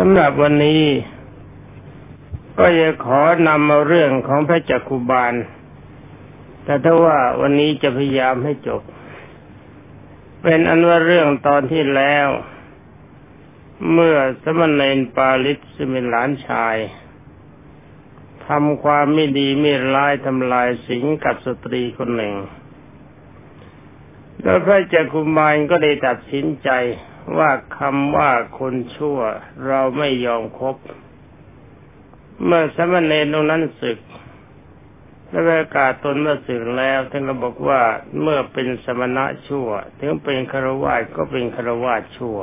สำหรับวันนี้ ก็จะขอนำเอาเรื่องของพระจักคุบาล แต่ถ้าว่าวันนี้จะพยายามให้จบ เป็นอันว่าเรื่องตอนที่แล้ว เมื่อสมณเณรปาลิศสมิหลานชายทำความไม่ดีไม่ร้ายทำลายสิงกับสตรีคนหนึ่ง แล้วพระจักคุมารก็ได้ตัดสินใจ ว่าคำว่าคนชั่วเราไม่ยอมคบ เมื่อสมณเณรตรงนั้นศึกและประกาศตนเมื่อสึกแล้วท่านก็บอกว่าเมื่อเป็นสมณะชั่ว ถึงเป็นคารวะก็เป็นคารวะชั่ว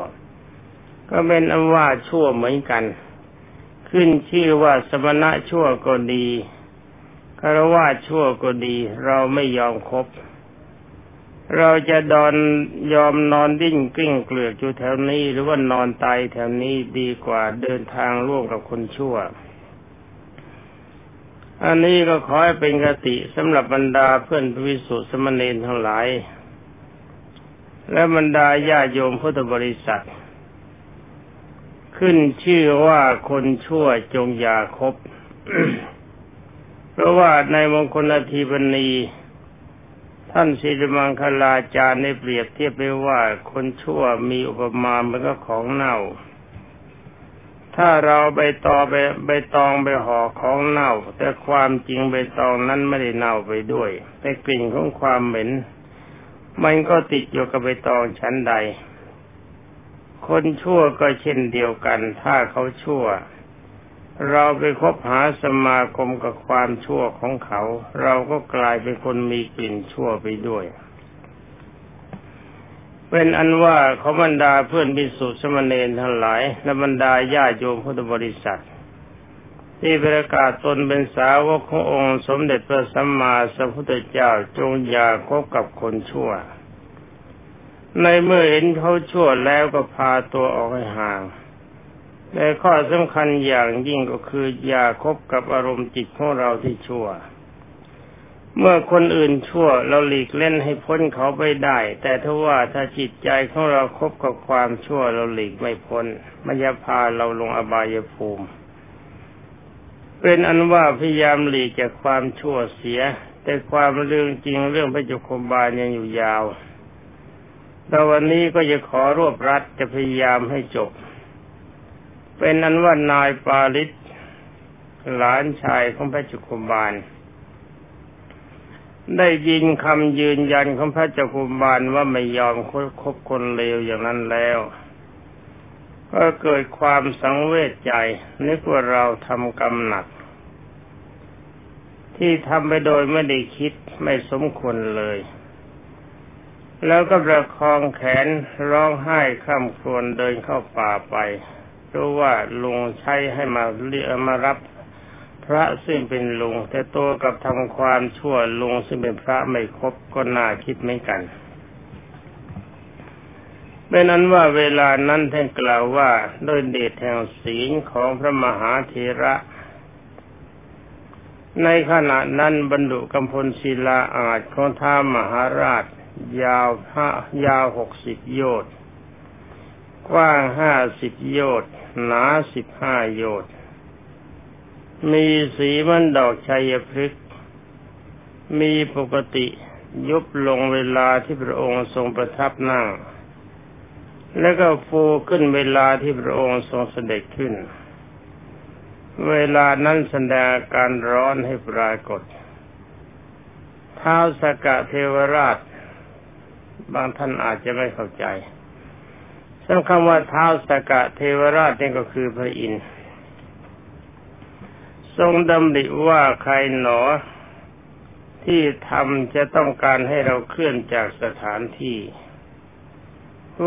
ก็เป็นอว่าชั่วเหมือนกัน ขึ้นชื่อว่าสมณะชั่วก็ดีคารวะชั่วก็ดี เราไม่ยอมคบ เราจะดอนยอมนอนดิ้นกลิ้งเกลือกอยู่แถวนี้ หรือว่านอนตายแถวนี้ดีกว่าเดินทางร่วมกับคนชั่ว อันนี้ก็ขอให้เป็นกติสำหรับบรรดาเพื่อนวิสุทธิสมณีทั้งหลาย และบรรดาญาโยมพุทธบริษัท ขึ้นชื่อว่าคนชั่วจงอย่าคบ เพราะว่าในมงคลทีปณี ท่านศิริมังคลาจารย์ได้เปรียบเทียบไปว่าคนชั่วมีอุปมาเหมือนกับของเน่า ถ้าเราใบตอไปใบตองไปห่อของเน่า แต่ความจริงใบตองนั้นไม่ได้เน่าไปด้วย แต่กลิ่นของความเหม็น มันก็ติดอยู่กับใบตองชั้นใด คนชั่วก็เช่นเดียวกัน ถ้าเขาชั่ว เราไปคบหาสมาคมกับความชั่วของเขา เราก็กลายเป็นคนมีกลิ่นชั่วไปด้วย เป็นอันว่าเขาบรรดาเพื่อนบิสุสมณเณรทั้งหลาย และบรรดาญาโยมพุทธบริษัท ที่ประกาศตนเป็นสาวกขององค์สมเด็จพระสัมมาสัมพุทธเจ้าจงอย่าคบกับคนชั่ว ในเมื่อเห็นเขาชั่วแล้วก็พาตัวออกให้ห่าง ในข้อสำคัญอย่างยิ่งก็คืออย่าคบกับอารมณ์จิตของเราที่ชั่ว เมื่อคนอื่นชั่วเราหลีกเล่นให้พ้นเขาไปได้ แต่ถ้าว่าถ้าจิตใจของเราครบกับความชั่วเราหลีกไม่พ้นมันจะพาเราลงอบายภูมิ เป็นอันว่าพยายามหลีกจากความชั่วเสีย แต่ความเรื่องจริงเรื่องพระจุคมบาลยังอยู่ยาวแต่วันนี้ก็จะขอรวบรัดจะพยายามให้จบ เป็นนั้นว่านายปาลิศหลานชายของพระจุคุบาล ได้ยินคำยืนยันของพระจุคุบาลว่าไม่ยอมคบคนเลวอย่างนั้นแล้ว ก็เกิดความสังเวชใจ นึกว่าเราทำกรรมหนัก ที่ทำไปโดยไม่ได้คิดไม่สมควรเลย แล้วก็ประคองแขนร้องไห้ข้ามครวนเดินเข้าป่าไป รู้ว่าลุงใช้ให้มาเรียมารับพระซึ่งเป็นลุงแต่ตัวกับทำความชั่วลุงซึ่งเป็นพระไม่ครบก็น่าคิดไม่กันเป็นนั้นว่าเวลานั้นท่านกล่าวว่าโดยเดชแห่งศีลของพระมหาเถระ ในขณะนั้นบรรดุกำพลศิลาอาจของท้ามหาราช ยาวห้ายาวหกสิบโยชน์กว้างห้าสิบโยชน์ หนาสิบห้าโยชน์มีสีมันดอกชัยพฤกษ์มีปกติยุบลงเวลาที่พระองค์ทรงประทับนั่ง แล้วก็ฟูขึ้นเวลาที่พระองค์ทรงเสด็จขึ้น เวลานั้นแสดงการร้อนให้ปรากฏเท้าสกะเทวราช บางท่านอาจจะไม่เข้าใจ ซึ่งคำว่าเท้าสกะเทวราชนี่ก็คือพระอินทร์ทรงดำริว่าใครหนอ ที่ทำจะต้องการให้เราเคลื่อนจากสถานที่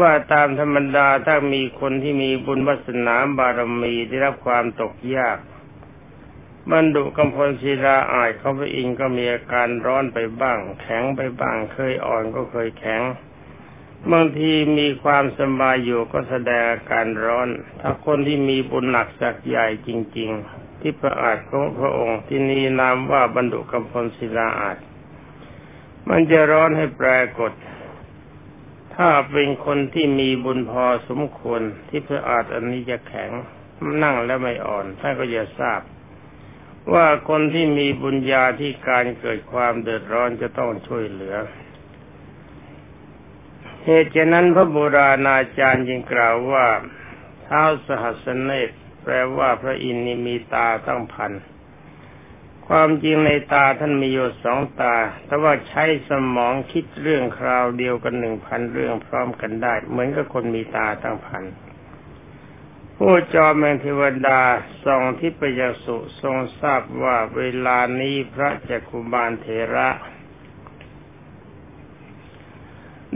ว่าตามธรรมดาถ้ามีคนที่มีบุญวาสนาบารมีได้รับความตกยากบรรดุกำพลศิลาอายเขาพระอินทร์ก็มีอาการร้อนไปบ้าง แข็งไปบ้าง เคยอ่อนก็เคยแข็ง บางทีมีความสบายอยู่ก็แสดงอาการร้อน ถ้าคนที่มีบุญหนักสักใหญ่จริง ๆ ที่พระอาจของพระองค์ที่นี้นามว่าบรรดุกำพลศิลาอาจมันจะร้อนให้ปรากฏ ถ้าเป็นคนที่มีบุญพอสมควรที่พระอาจอันนี้จะแข็งนั่งแล้วไม่อ่อนท่านก็จะทราบ ว่าคนที่มีบุญญาที่การเกิดความเดือดร้อนจะต้องช่วยเหลือ เหตุฉะนั้นพระโบราณอาจารย์ยังกล่าวว่าเท้าสหัสเนตแปลว่าพระอินทร์มีตาตั้งพัน ความจริงในตาท่านมีอยู่สองตา แต่ว่าใช้สมองคิดเรื่องคราวเดียวกันหนึ่งพันเรื่องพร้อมกันได้ เหมือนกับคนมีตาตั้งพันผู้จอมแมงเทวดาส่องที่ปยังสุทรงทราบว่าเวลานี้พระจักุบาลเทระ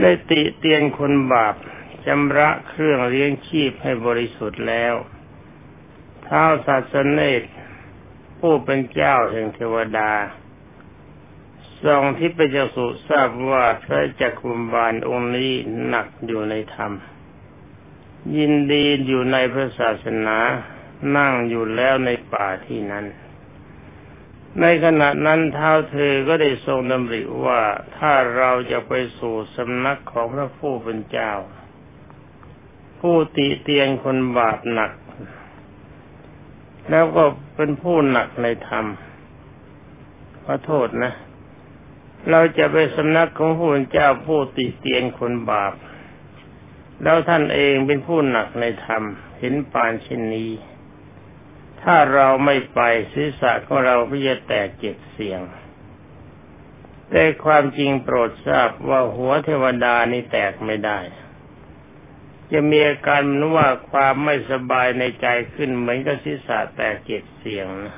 ได้ติเตียนคนบาปจำระเครื่องเลี้ยงชีพให้บริสุทธิ์แล้วเท้าศาสนเนตผู้เป็นเจ้าแห่งเทวดาส่องที่ไปจะสุทราบว่าพระจักรุบาลองค์นี้หนักอยู่ในธรรม ยินดีอยู่ในพระศาสนานั่งอยู่แล้วในป่าที่นั้น ในขณะนั้นเท้าเธอก็ได้ทรงดำริว่าถ้าเราจะไปสู่สำนักของพระผู้เป็นเจ้า ผู้ติเตียนคนบาปหนัก แล้วก็เป็นผู้หนักในธรรมขอโทษนะ เราจะไปสำนักของผู้เป็นเจ้าผู้ติเตียนคนบาป แล้วท่านเองเป็นผู้หนักในธรรมเห็นปานเช่นนี้ ถ้าเราไม่ไปศีรษะของเราก็จะแตกเจ็บเสียง แต่ความจริงโปรดทราบว่าหัวเทวดานี่แตกไม่ได้ จะมีอาการนว่าความไม่สบายในใจขึ้นเหมือนกับศีรษะแตกเจ็บเสียงนะ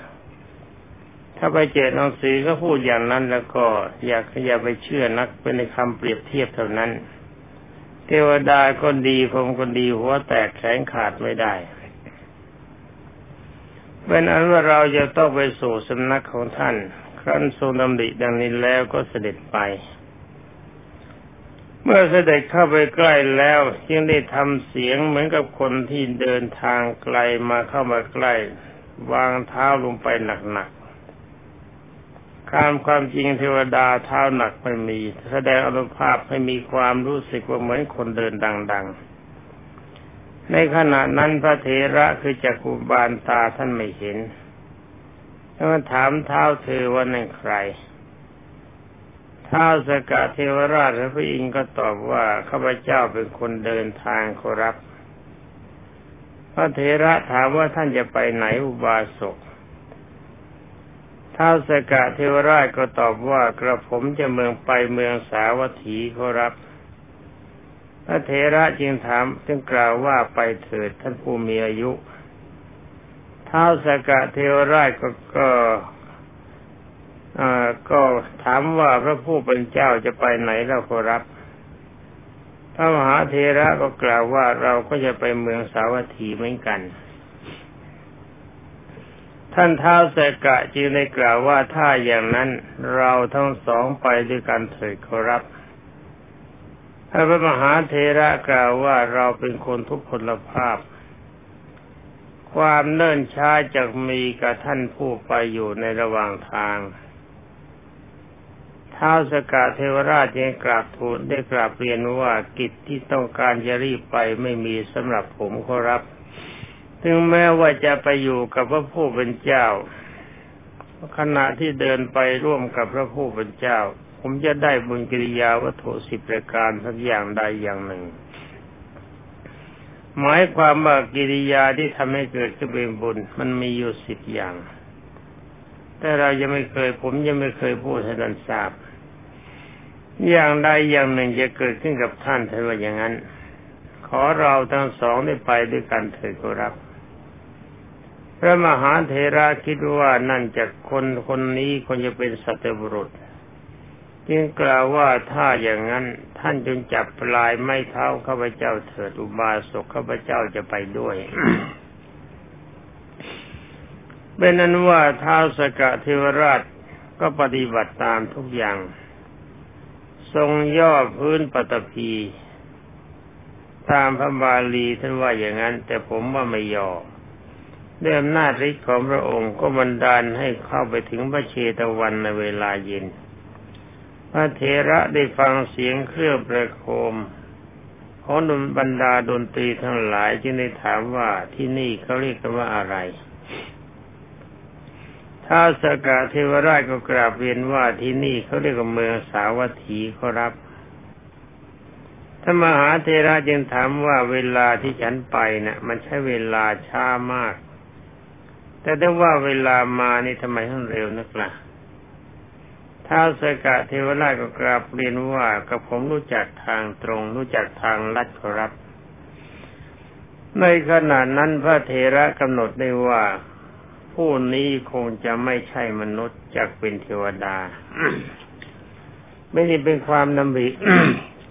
ถ้าไปเจอหนังสือก็พูดอย่างนั้นแล้วก็อยากอย่าไปเชื่อนักเป็นในคำเปรียบเทียบเท่านั้น เทวดาก็ดีพรมก็ดีหัวแตกแขนขาดไม่ได้ เป็นอันว่าเราจะต้องไปสู่สำนักของท่าน ครั้นทรงดำริดังนี้แล้วก็เสด็จไป เมื่อเสด็จเข้าไปใกล้แล้วจึงได้ทำเสียงเหมือนกับคนที่เดินทางไกลมาเข้ามาใกล้วางเท้าลงไปหนักๆความความจริงเทวดาเท้าหนักไม่มี แสดงอนุภาพให้มีความรู้สึกว่าเหมือนคนเดินดัง ๆ ในขณะนั้นพระเถระคือจักรุบาลตาท่านไม่เห็นแล้วถามเท้าเธอว่านั่นใครเท้าสกะเทวราชพระอินทร์ก็ตอบว่าข้าพเจ้าเป็นคนเดินทางขอรับ พระเถระถามว่าท่านจะไปไหนอุบาสกท้าสกะเทวราชก็ตอบว่ากระผมจะเมืองไปเมืองสาวัตถีขอรับ พระเถระจึงถามจึงกล่าวว่าไปเถิดท่านผู้มีอายุท้าสกะเทวราชก็ก็ก็ถามว่าพระผู้เป็นเจ้าจะไปไหนแล้วขอรับ พระมหาเทระก็กล่าวว่าเราก็จะไปเมืองสาวัตถีเหมือนกัน ท่านเท้าสกะจึงได้กล่าวว่าถ้าอย่างนั้นเราทั้งสองไปด้วยกันเถิดขอรับ พระมหาเทระกล่าวว่าเราเป็นคนทุกพลภาพ ความเนิ่นช้าจะมีกับท่านผู้ไปอยู่ในระหว่างทางท้าวสกาเทวราชยังกราบทูลได้กราบเรียนว่ากิจที่ต้องการจะรีบไปไม่มีสำหรับผมขอรับ ถึงแม้ว่าจะไปอยู่กับพระผู้เป็นเจ้า ขณะที่เดินไปร่วมกับพระผู้เป็นเจ้า ผมจะได้บุญกิริยาวัตถุสิบประการทักอย่างใดอย่างหนึ่ง หมายความว่ากิริยาที่ทำให้เกิดขึ้นเป็นบุญ มันมีอยู่สิบอย่าง แต่เรายังไม่เคย ผมยังไม่เคยพูดให้ท่านทราบ อย่างใดอย่างหนึ่งจะเกิดขึ้นกับท่านถ้าว่าอย่างนั้น ขอเราทั้งสองได้ไปด้วยกันเถิดครับพระมหาเถระคิดว่านั่นจากคนคนนี้คนจะเป็นสัตบุรุษ จึงกล่าวว่าถ้าอย่างนั้น ท่านจงจับปลายไม่เท้าข้าพเจ้าเถิดอุบาสกข้าพเจ้าจะไปด้วยเป็นนั้นว่าท้าวสกะเทวราชก็ปฏิบัติตามทุกอย่าง ทรงย่อพื้นปฐพี ตามพระบาลีท่านว่าอย่างนั้น แต่ผมว่าไม่ย่อด้วยอำนาจฤทธิ์ของพระองค์ก็บันดาลให้เข้าไปถึงพระเชตวันในเวลาเย็น พระเถระได้ฟังเสียงเครื่องประโคมของดนบรรดาดนตรีทั้งหลายจึงได้ถามว่าที่นี่เขาเรียกกันว่าอะไรถ้าสกาเทวราชก็กราบเรียนว่าที่นี่เขาเรียกว่าเมืองสาวัตถีขอรับถ้ามหาเทระจึงถามว่าเวลาที่ฉันไปนะ่ะ มันใช้เวลาช้ามาก แต่ถ้ว่าเวลามานี่ทำไมทั้งเร็วนักละ่ะ ท้าสกะเทวราชก็กราบเรียนว่ากับผมรู้จักทางตรง รู้จักทางลัดครับ ในขณะนั้นพระเทระกำหนดได้ว่า ผู้นี้คงจะไม่ใช่มนุษย์จากเป็นเทวดา ไม่ได้เป็นความนำบิ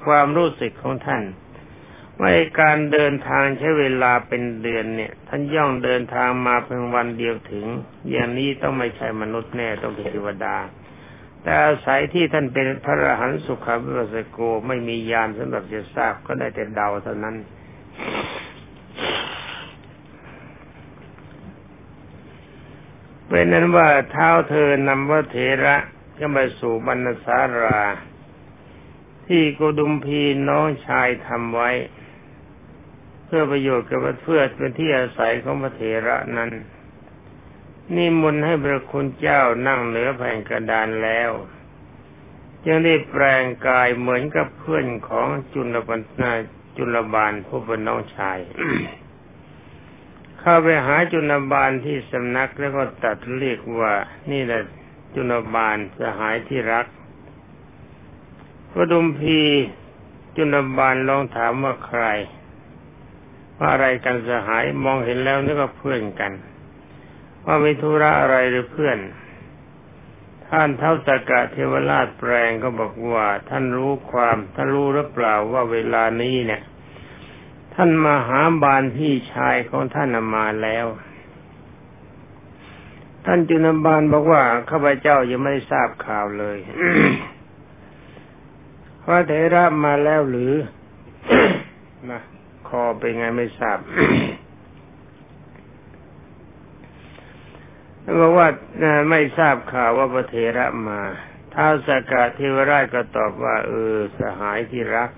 ความรู้สึกของท่านว่าการเดินทางใช้เวลาเป็นเดือนเนี่ย ท่านย่องเดินทางมาเพียงวันเดียวถึง อย่างนี้ต้องไม่ใช่มนุษย์แน่ต้องเป็นเทวดา แต่อาศัยที่ท่านเป็นพระอรหันต์สุขาวิปัสสโกไม่มียานสำหรับจะทราบก็ได้แต่เดาเท่านั้น เป็นนั้นว่าเท้าเธอนำว่าเถระก็มาสู่บรรณสารา ที่โกดุมพีน้องชายทำไว้ เพื่อประโยชน์กับเพื่อเป็นที่อาศัยของพระเถระนั้น นี่มนให้พระคุณเจ้านั่งเหนือแผ่นกระดานแล้วยังได้แปลงกายเหมือนกับเพื่อนของจุลปันาจุลบาลผู้เป็นน้องชาย เข้าไปหาจุลบาลที่สำนักแล้วก็ตัดเรียกว่า นี่แหละจุลบาลสหายที่รักพระดุมพีจุนบาลลองถามว่าใครว่าอะไรกันสหายมองเห็นแล้วนึกว่าเพื่อนกัน ว่ามีธุระอะไรหรือเพื่อน ท่านเท้าตากะเทวราชแปลงก็บอกว่า ท่านรู้ความท่านรู้หรือเปล่าว่าเวลานี้เนี่ย ท่านมาหาบานพี่ชายของท่านมาแล้วท่านจุนบาลบอกว่าข้าพเจ้ายังไม่ทราบข่าวเลยพระเถระมาแล้วหรือนะคอเป็นไงไม่ทราบ บอกว่าไม่ทราบข่าวว่าพระเถระมาท้าวสกาเทวราชก็ตอบว่า เออ สหายที่รัก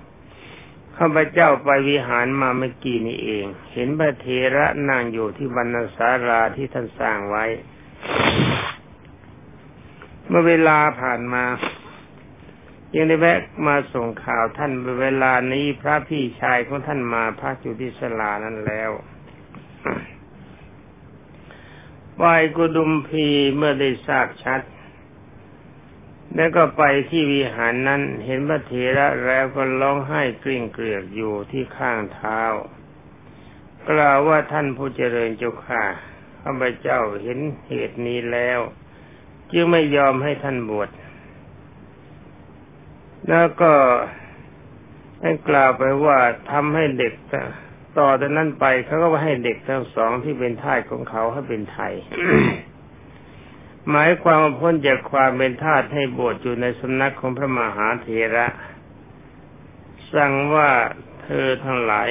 ข้าพเจ้าไปวิหารมาเมื่อกี้นี้เอง เห็นพระเถระนั่งอยู่ที่บรรณศาลาที่ท่านสร้างไว้ เมื่อเวลาผ่านมา ยังได้แวะมาส่งข่าวท่านเวลานี้พระพี่ชายของท่านมาพักอยู่ที่สลานั้นแล้ว วายกุดุมพีเมื่อได้ทราบชัด แล้วก็ไปที่วิหารนั้นเห็นพระเถระแล้วก็ร้องไห้กริ่งเกลียกอยู่ที่ข้างเท้า กล่าวว่าท่านผู้เจริญเจ้าข้าข้าพเจ้าเห็นเหตุนี้แล้ว จึงไม่ยอมให้ท่านบวชแล้วก็ให้กล่าวไปว่าทำให้เด็ก ต่อจากนั้นไปเขาก็ให้เด็กทั้งสองที่เป็นทาสของเขาให้เป็นไทย หมายความว่าพ้นจากความเป็นทาสให้บวชอยู่ในสำนักของพระมหาเถระ สั่งว่าเธอทั้งหลาย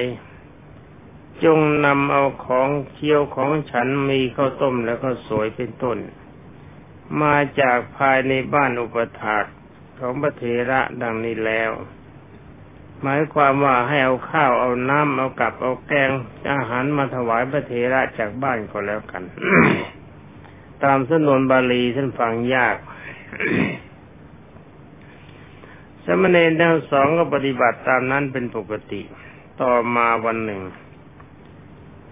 จงนำเอาของเคี้ยวของฉันมีข้าวต้มแล้วก็สวยเป็นต้น มาจากภายในบ้านอุปถากของพระเถระดังนี้แล้ว หมายความว่าให้เอาข้าวเอาน้ำเอากับเอาแกงอาหารมาถวายพระเถระจากบ้านก็แล้วกัน ตามสนวนบาลีท่านฟังยาก สมณเณรทั้งสองก็ปฏิบัติตามนั้นเป็นปกติ ต่อมาวันหนึ่ง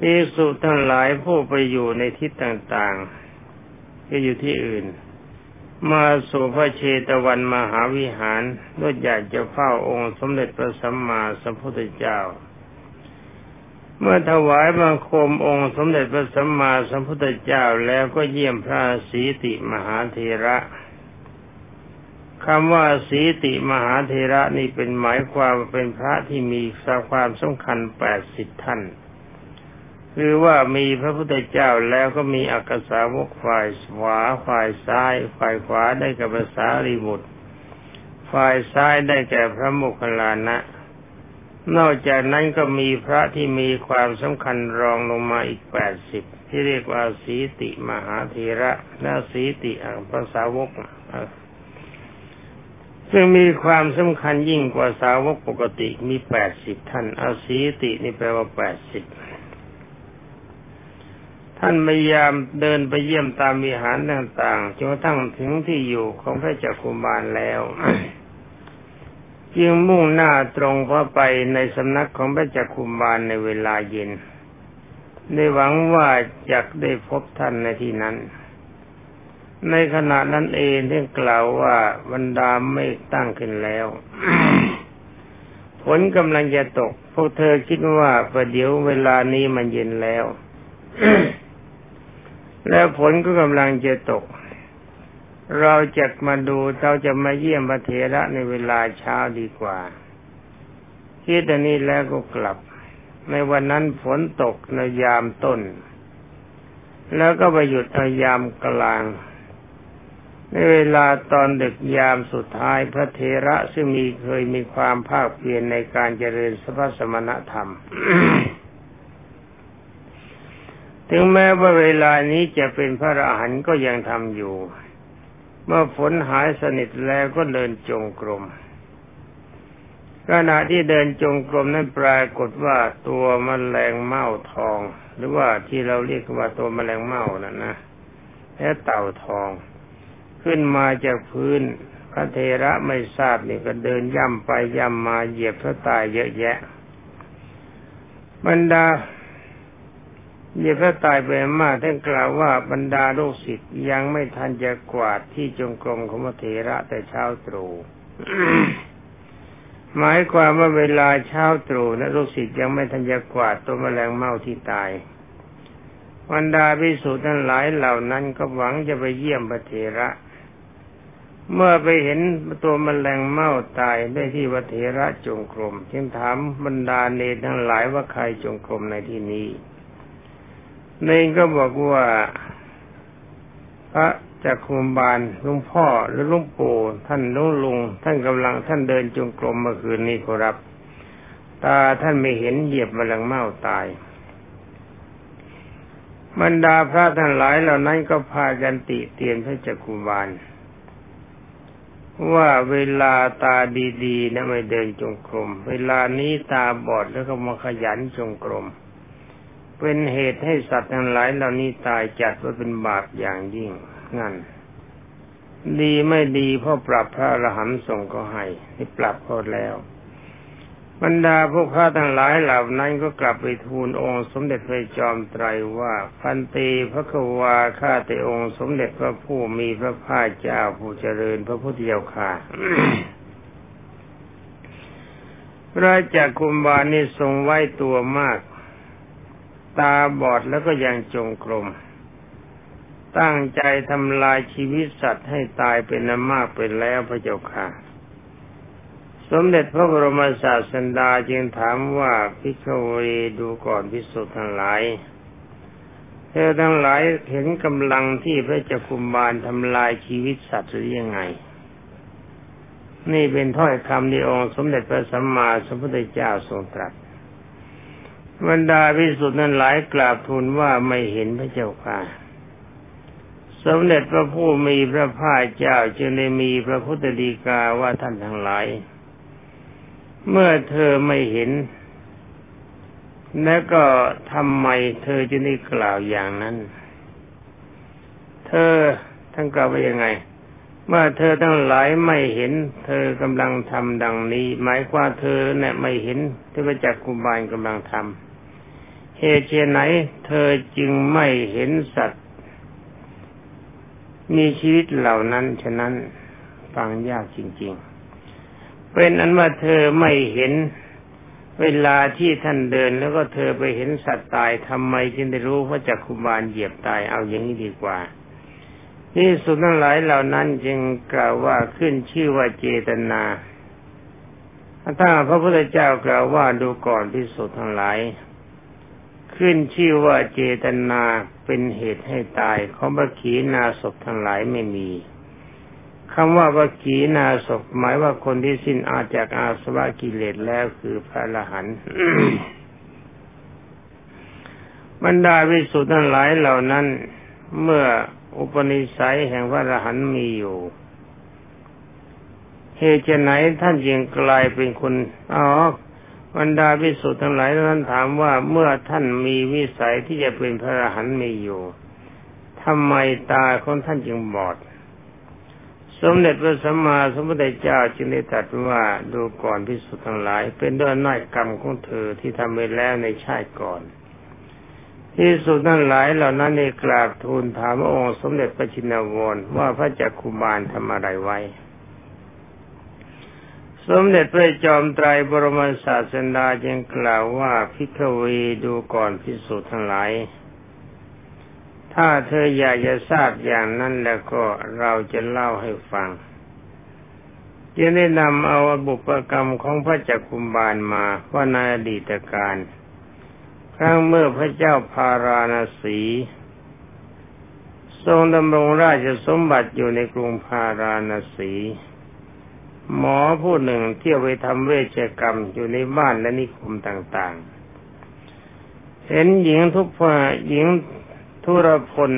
มีสุทั้งหลายผู้ไปอยู่ในทิศต่างๆก็อยู่ที่อื่น มาสู่พระเชตวันมหาวิหารด้วยอยากจะเฝ้าองค์สมเด็จพระสัมมาสัมพุทธเจ้า เมื่อถวายบังคมองค์สมเด็จพระสัมมาสัมพุทธเจ้าแล้วก็เยี่ยมพระสีติมหาเทระคำว่าสีติมหาเทระนี่เป็นหมายความเป็นพระที่มีความสำคัญแปดสิบท่าน หรือว่ามีพระพุทธเจ้าแล้วก็มีอักษาวกฝ่ายขวาฝ่ายซ้าย ฝ่ายขวาได้กับภาษารีบุตร ฝ่ายซ้ายได้แก่พระโมคคัลลานะ นอกจากนั้นก็มีพระที่มีความสำคัญรองลงมาอีกแปดสิบที่เรียกว่าสีติมหาเทระและสีติอังภาษาวกซึ่งมีความสำคัญยิ่งกว่าสาวกปกติมีแปดสิบท่านอาศีตินี่แปลว่าแปดสิบ ท่านพยายามเดินไปเยี่ยมตามวิหารต่างๆจนกระทั่งถึงที่อยู่ของพระจักคุมารแล้วจึงมุ่งหน้าตรงเข้าไปในสำนักของพระจักคุมารในเวลาเย็น ได้หวังว่าจะได้พบท่านในที่นั้น ในขณะนั้นเองที่กล่าวว่าบรรดาไม่ตั้งขึ้นแล้วฝนกำลังจะตก พวกเธอคิดว่าประเดี๋ยวเวลานี้มันเย็นแล้ว แล้วฝนก็กำลังจะตก เราจะมาดูเราจะมาเยี่ยมพระเถระในเวลาเช้าดีกว่าคิดอันนี้แล้วก็กลับ ในวันนั้นฝนตกในยามต้น แล้วก็ไปหยุดในยามกลาง ในเวลาตอนดึกยามสุดท้ายพระเทระซึ่งมีเคยมีความภาคเพียรในการเจริญสภสมณธรรม ถึงแม้ว่าเวลานี้จะเป็นพระอรหันต์ก็ยังทำอยู่ เมื่อฝนหายสนิทแล้วก็เดินจงกรมขณะที่เดินจงกรมนั้นปรากฏว่าตัวมแมลงเม่าทอง หรือว่าที่เราเรียกว่าตัวมแมลงเม่านั่นนะและเต่าทอง ขึ้นมาจากพื้นพระเทระไม่ทราบนี่ก็เดินย่ำไปย่ำมาเหยียบพระตายเยอะแยะ บรรดา เยียบพระตายไปมากท่านกล่าวว่าบรรดาลูกศิษย์ยังไม่ทันจะกวาดที่จงกรมของพระเทระแต่เช้าตรู่หมายความว่าเวลาเช้าตรู่นะลูกศิษย์ยังไม่ทันจะกวาดตัวแมลงเม่าที่ตายวันดาพิสุทั้งหลายเหล่านั้นก็หวังจะไปเยี่ยมพระเถระ เมื่อไปเห็นตัวแมลงเม่าตายได้ที่พระเถระจงกรมจึงถามบรรดาเนรทั้งหลายว่าใครจงกรมในที่นี้ นรก็บอกว่าพระจากคุมบาลลุงพ่อหรือลุงปู่ท่านลุงลุง ท่านกำลังท่านเดินจงกรมเมื่อคืนนี้ครับ ตาท่านไม่เห็นเหยียบมลังเมาตายบรรดาพระท่านหลายเหล่านั้นก็พากันติเตียนพระจักคุบาล ว่าเวลาตาดีๆนะไม่เดินจงกรม เวลานี้ตาบอดแล้วก็มาขยันจงกรม เป็นเหตุให้สัตว์ทั้งหลายเหล่านี้ตายจัดว่าเป็นบาปอย่างยิ่งนั่น ดีไม่ดีพ่อปรับพระอรหันต์ส่งก็ให้ที่ปรับพอแล้ว บรรดาพวกพระทั้งหลายเหล่านั้นก็กลับไปทูลองค์สมเด็จพระจอมไตรว่าพันตีพระควาข้าแต่องค์สมเด็จพระผู้มีพระภาคเจ้าผู้เจริญพระพุทธเจ้าค่ะพระจักคุมบาลนี่ทรงไว้ตัวมาก ตาบอดแล้วก็ยังจงกรม ตั้งใจทำลายชีวิตสัตว์ให้ตายเป็นนมากเป็นแล้วพระเจ้าค่ะ สมเด็จพระบรมศาสดาจึงถามว่าพิฆเวดูก่อนพิสุทธ์ทั้งหลายเธอทั้งหลายเห็นกำลังที่พระเจ้าคุมบาลทำลายชีวิตสัตว์หรือยังไง นี่เป็นถ้อยคำที่องค์สมเด็จพระสัมมาสัมพุทธเจ้าทรงตรัส บรรดาพิสุทธ์นั้นหลายกราบทูลว่าไม่เห็นพระเจ้าค่ะ สมเด็จพระผู้มีพระภาคเจ้าจึงได้มีพระพุทธดีกาว่าท่านทั้งหลาย เมื่อเธอไม่เห็น แล้วก็ทำไมเธอจะได้กล่าวอย่างนั้น เธอทั้งกล่าวว่ายังไง เมื่อเธอทั้งหลายไม่เห็น เธอกำลังทำดังนี้ หมายความเธอเนี่ยไม่เห็นที่พระจักกุบาลกำลังทำเหตุเช่นไหน เธอจึงไม่เห็นสัตว์ มีชีวิตเหล่านั้น ฉะนั้นฟังยากจริง ๆ เป็นอันว่าเธอไม่เห็นเวลาที่ท่านเดินแล้วก็เธอไปเห็นสัตว์ตายทำไมจึงได้รู้ว่าจักคุบาลเหยียบตายเอาอย่างนี้ดีกว่า นี่สุดทั้งหลายเหล่านั้นจึงกล่าวว่าขึ้นชื่อว่าเจตนาถ้าพระพุทธเจ้ากล่าวว่าดูก่อนที่สุดทั้งหลาย ขึ้นชื่อว่าเจตนาเป็นเหตุให้ตายของบัขีนาศพทั้งหลายไม่มีคำว่าบัขีนาศพหมายว่าคนที่สิ้นอาจากอาสวะกิเลสแล้วคือพระอรหันต์บรรดาวิสุทธ์ทั้งหลายเหล่านั้นเมื่อ อุปนิสัยแห่งพระอรหันต์มีอยู่ เหตุไหนท่านจึงกลายเป็นคนอ๋อบรรดาพิสุทธ์ทั้งหลายท่านถามว่าเมื่อท่านมีวิสัยที่จะเป็นพระอรหันต์มีอยู่ทำไมตาของท่านจึงบอด สมเด็จพระสัมมาสัมพุทธเจ้าจึงได้ตรัสว่าดูก่อนพิสุทธ์ทั้งหลาย เป็นด้วยน้อยกรรมของเธอที่ทำไปแล้วในชาติก่อน ที่สุดทั้งหลายเหล่านั้นได้กราบทูลถามองค์สมเด็จพระชินวรว่าพระจักคุบาลทำอะไรไว้ สมเด็จพระจอมไตรบรมศาสดาจึงกล่าวว่าพิกเวดูก่อนพิสูจน์ทั้งหลาย ถ้าเธออยากจะทราบอย่างนั้นแล้วก็เราจะเล่าให้ฟังจึงได้นำเอาบุพกรรมของพระจักคุมบาลมาว่านอดีตการ ครั้งเมื่อพระเจ้าพาราณสี ทรงดำรงราชสมบัติอยู่ในกรุงพาราณสี หมอผู้หนึ่งเที่ยวไปทำเวชกรรมอยู่ในบ้านและนิคมต่างๆ เห็นหญิงทุกฝ่าหญิงทุรพล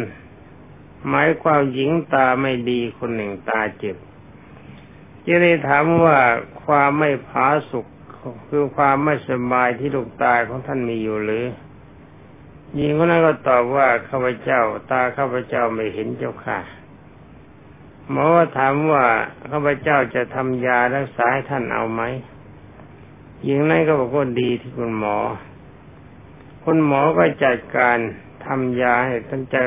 หมายความหญิงตาไม่ดีคนหนึ่งตาเจ็บจะได้ถามว่าความไม่ผาสุก คือความไม่สบายที่ลูกตาของท่านมีอยู่หรือหญิงคนนั้นก็ตอบว่าข้าพเจ้า ตาข้าพเจ้าไม่เห็นเจ้าค่ะหมอถามว่าข้าพเจ้าจะทำยารักษาให้ท่านเอาไหมหญิงนั้นก็บอกว่าดีที่คุณหมอ คุณหมอก็จัดการทำยาให้ท่านจะ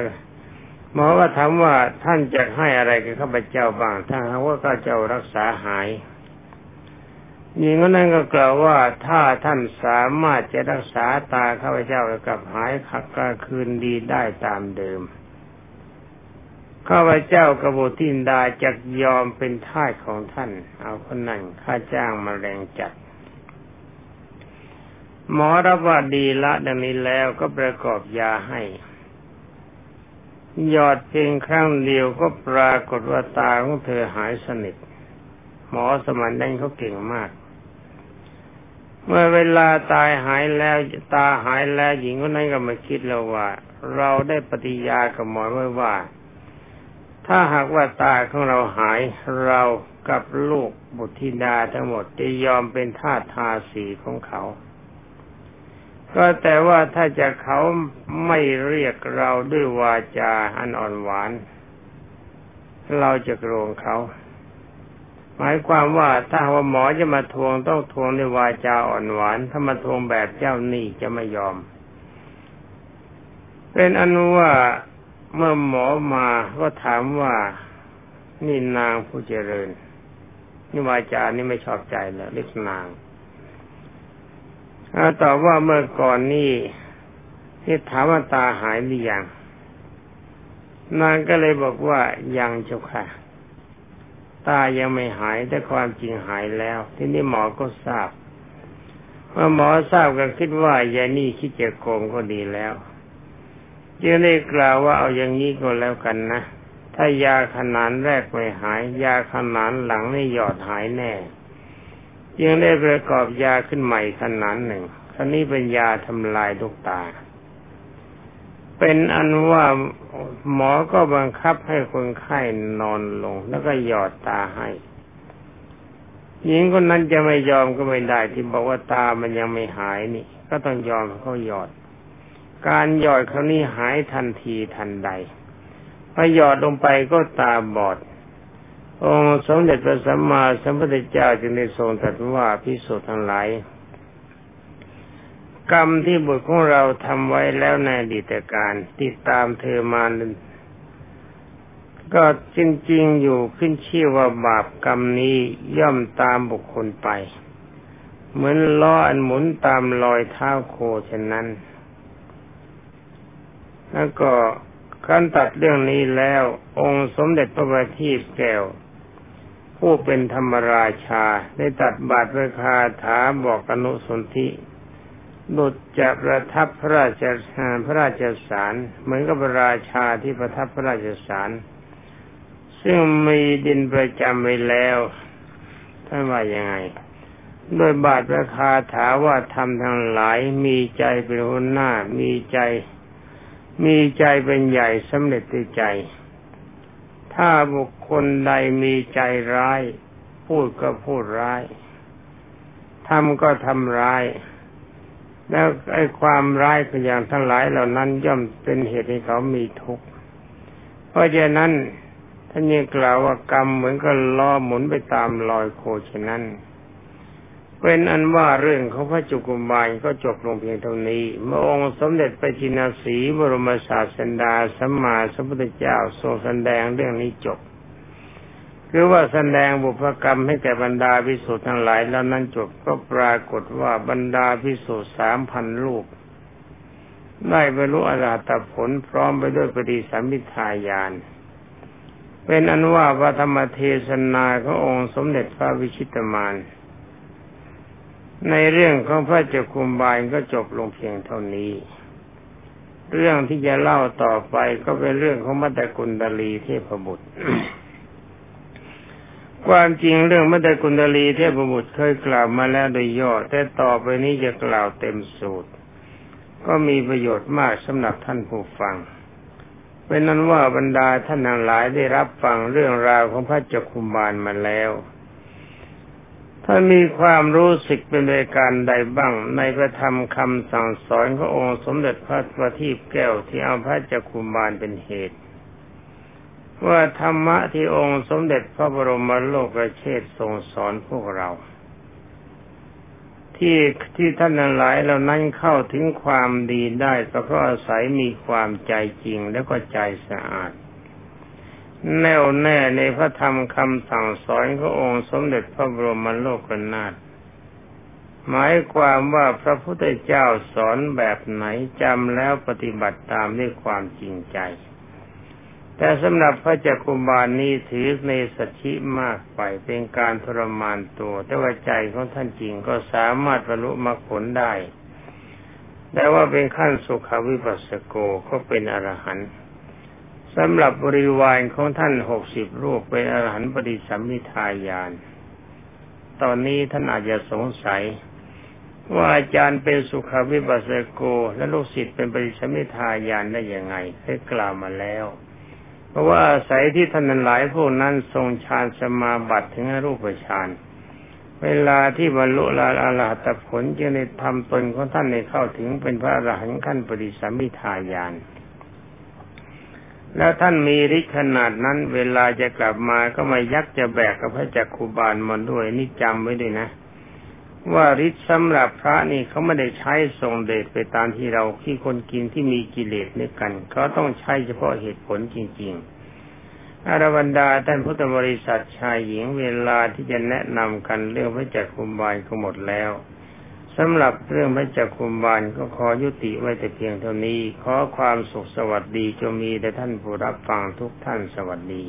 หมอก็ถามว่าท่านจะให้อะไรกับข้าพเจ้าบ้างถ้าหากว่าข้าเจ้ารักษาหาย หญิงคนนั้นก็กล่าวว่าถ้าท่านสามารถจะรักษาตาข้าพเจ้ากับหายขับกาคืนดีได้ตามเดิมข้าพเจ้ากบฏทินดาจะยอมเป็นทาสของท่าน เอาคนนั้นค่าจ้างมาแรงจัด หมอรับว่าดีละดังนี้แล้วก็ประกอบยาให้หยอดเพียงครั้งเดียวก็ปรากฏว่าตาของเธอหายสนิท หมอสมันนั้นเขาเก่งมาก เมื่อเวลาตายหายแล้วตาหายแล้วหญิงคนนั้นก็มาคิดแล้วว่า เราได้ปฏิญากับหมอไว้ว่า ถ้าหากว่าตาของเราหายเรากับลูกบุตรธิดาทั้งหมดจะยอมเป็นทาสทาสีของเขา ก็แต่ว่าถ้าจะเขาไม่เรียกเราด้วยวาจาอันอ่อนหวาน เราจะโกรงเขา หมายความว่าถ้าว่าหมอจะมาทวงต้องทวงด้วยวาจาอ่อนหวาน ถ้ามาทวงแบบเจ้าหนี้จะไม่ยอม เป็นอนุว่าเมื่อหมอมาก็ถามว่านี่นางผู้เจริญนี่วาจานี่ไม่ชอบใจแล้วเรียกนางตอบว่าเมื่อก่อนนี่ที่ถามว่าตาหายหรือยังนางก็เลยบอกว่ายังเจ้าค่ะ ตายังไม่หายแต่ความจริงหายแล้ว ที่นี่หมอก็ทราบเมื่อหมอทราบก็คิดว่ายายนี่คิดจะโกงก็ดีแล้วจึงได้กล่าวว่าเอาอย่างนี้ก็แล้วกันนะ ถ้ายาขนานแรกไม่หาย ยาขนานหลังนี่หยอดหายแน่จึงได้ประกอบยาขึ้นใหม่ขนานหนึ่งท่านี้เป็นยาทำลายลูกตา เป็นอันว่าหมอก็บังคับให้คนไข้นอนลง แล้วก็หยอดตาให้หญิงคนนั้นจะไม่ยอมก็ไม่ได้ที่บอกว่าตามันยังไม่หายนี่ ก็ต้องยอมเขาหยอด การหยอดครั้นี้หายทันทีทันใดพอหยอดลงไปก็ตาบอดองค์สมเด็จพระสัมมาสัมพุทธเจ้าจึงได้ทรงตรัสว่าพิสุทธ์ทั้งหลาย กรรมที่บุตรของเราทำไว้แล้วในอดีตการติดตามเธอมาก็จริงๆอยู่ขึ้นชื่อว่าบาปกรรมนี้ย่อมตามบุคคลไป เหมือนล้ออันหมุนตามรอยเท้าโคเช่นนั้น แล้วก็ขั้นตัดเรื่องนี้แล้ว องค์สมเด็จพระบัณฑิตแก้ว ผู้เป็นธรรมราชา ได้ตัดบาทราคาถาบอกอนุสนธิ ดุจจะประทับพระราชาพระราชสารเหมือนกับราชาที่ประทับพระราชสารซึ่งมีดินประจำไว้แล้วท่านว่ายังไงโดยบาทราคาถาว่าทำทั้งหลายมีใจเป็นหัวหน้ามีใจ มีใจเป็นใหญ่สำเร็จในใจ ถ้าบุคคลใดมีใจร้าย พูดก็พูดร้ายทำก็ทำร้าย แล้วไอ้ความร้ายก็อย่างทั้งหลายเหล่านั้นย่อมเป็นเหตุให้เขามีทุกข์ เพราะฉะนั้นท่านยังกล่าวว่ากรรมเหมือนกับล้อหมุนไปตามรอยโคฉะนั้นเป็นอันว่าเรื่องของพระจุกุมารก็จบลงเพียงเท่านี้ เมื่อองค์สมเด็จพระจินาสีบรมศาสดาสัมมาสัมพุทธเจ้าทรงแสดงเรื่องนี้จบ คือว่าแสดงบุพกรรมให้แก่บรรดาพิสุทธ์ทั้งหลายแล้วนั้นจบก็ปรากฏว่าบรรดาพิสุทธ์สามพันลูก ได้บรรลุอรหัตผลพร้อมไปด้วยปฏิสัมพิทายาน เป็นอันว่าพระธรรมเทศนาขององค์สมเด็จพระวิชิตมาน ในเรื่องของพระเจ้าคุมบาลก็จบลงเพียงเท่านี้ เรื่องที่จะเล่าต่อไปก็เป็นเรื่องของมัตตกุลดลีเทพบุตร ความจริงเรื่องมัตตกุณลีเทพบุตรเคยกล่าวมาแล้วโดยย่อแต่ต่อไปนี้จะกล่าวเต็มสูตร ก็มีประโยชน์มากสำหรับท่านผู้ฟังเป็นนั้นว่าบรรดาท่านทั้งหลายได้รับฟังเรื่องราวของพระเจักคุมบาลมาแล้ว ถ้ามีความรู้สึกเป็นรายการใดบ้างในพระธรรมคำสั่งสอนขององค์สมเด็จพระประทีปแก้วที่เอาพระเจักคุมบาลเป็นเหตุ ว่าธรรมะที่องค์สมเด็จพระบรมโลกเชษทรงสอนพวกเรา ที่ที่ท่านหลายเหล่านั้นเข้าถึงความดีได้ก็เพราะอาศัยมีความใจจริงแล้วก็ใจสะอาด แน่วแน่ในพระธรรมคำสั่งสอนขององค์สมเด็จพระบรมโลกนาถหมายความว่าพระพุทธเจ้าสอนแบบไหนจำแล้วปฏิบัติตามด้วยความจริงใจ แต่สำหรับพระจักคุบาลนี้ถือในสัจฉิมากไปเป็นการทรมานตัว แต่ว่าใจของท่านจริงก็สามารถบรรลุมรรคผลได้ แต่ว่าเป็นขั้นสุขวิปัสสโกก็เป็นอรหันต์สำหรับบริวารของท่านหกสิบรูปเป็นอรหันต์ปฏิสัมมิทายาน ตอนนี้ท่านอาจจะสงสัย ว่าอาจารย์เป็นสุขวิปัสสโก และลูกศิษย์เป็นปฏิสัมมิทายานได้ยังไงเคยกล่าวมาแล้ว เพราะว่าอาศัยที่ท่านนั้นหลายพวกนั้นทรงฌานสมาบัติถึงรูปฌานเวลาที่บรรลุลาอรหัตผลจึงได้ทำตนของท่านในเข้าถึงเป็นพระอรหันต์ขั้นปริสัมมิทายาน แล้วท่านมีฤทธิ์ขนาดนั้น เวลาจะกลับมาก็ม่ยักจะแบกกับพระจักคุบาลมาด้วยนี่จำไว้ด้วยนะ ว่าฤทธิ์สำหรับพระนี่เขาไม่ได้ใช้ทรงเดชไปตามที่เราที่คนกินที่มีกิเลสนึกกันเขาต้องใช้เฉพาะเหตุผลจริง ๆ อารบรรดาท่านพุทธบริษัทชายหญิงเวลาที่จะแนะนำกันเรื่องพระจักคุมบาลก็หมดแล้วสำหรับเรื่องพระจักคุมบาลก็ขอยุติไว้แต่เพียงเท่านี้ ขอความสุขสวัสดีจงมีแต่ท่านผู้รับฟังทุกท่านสวัสดี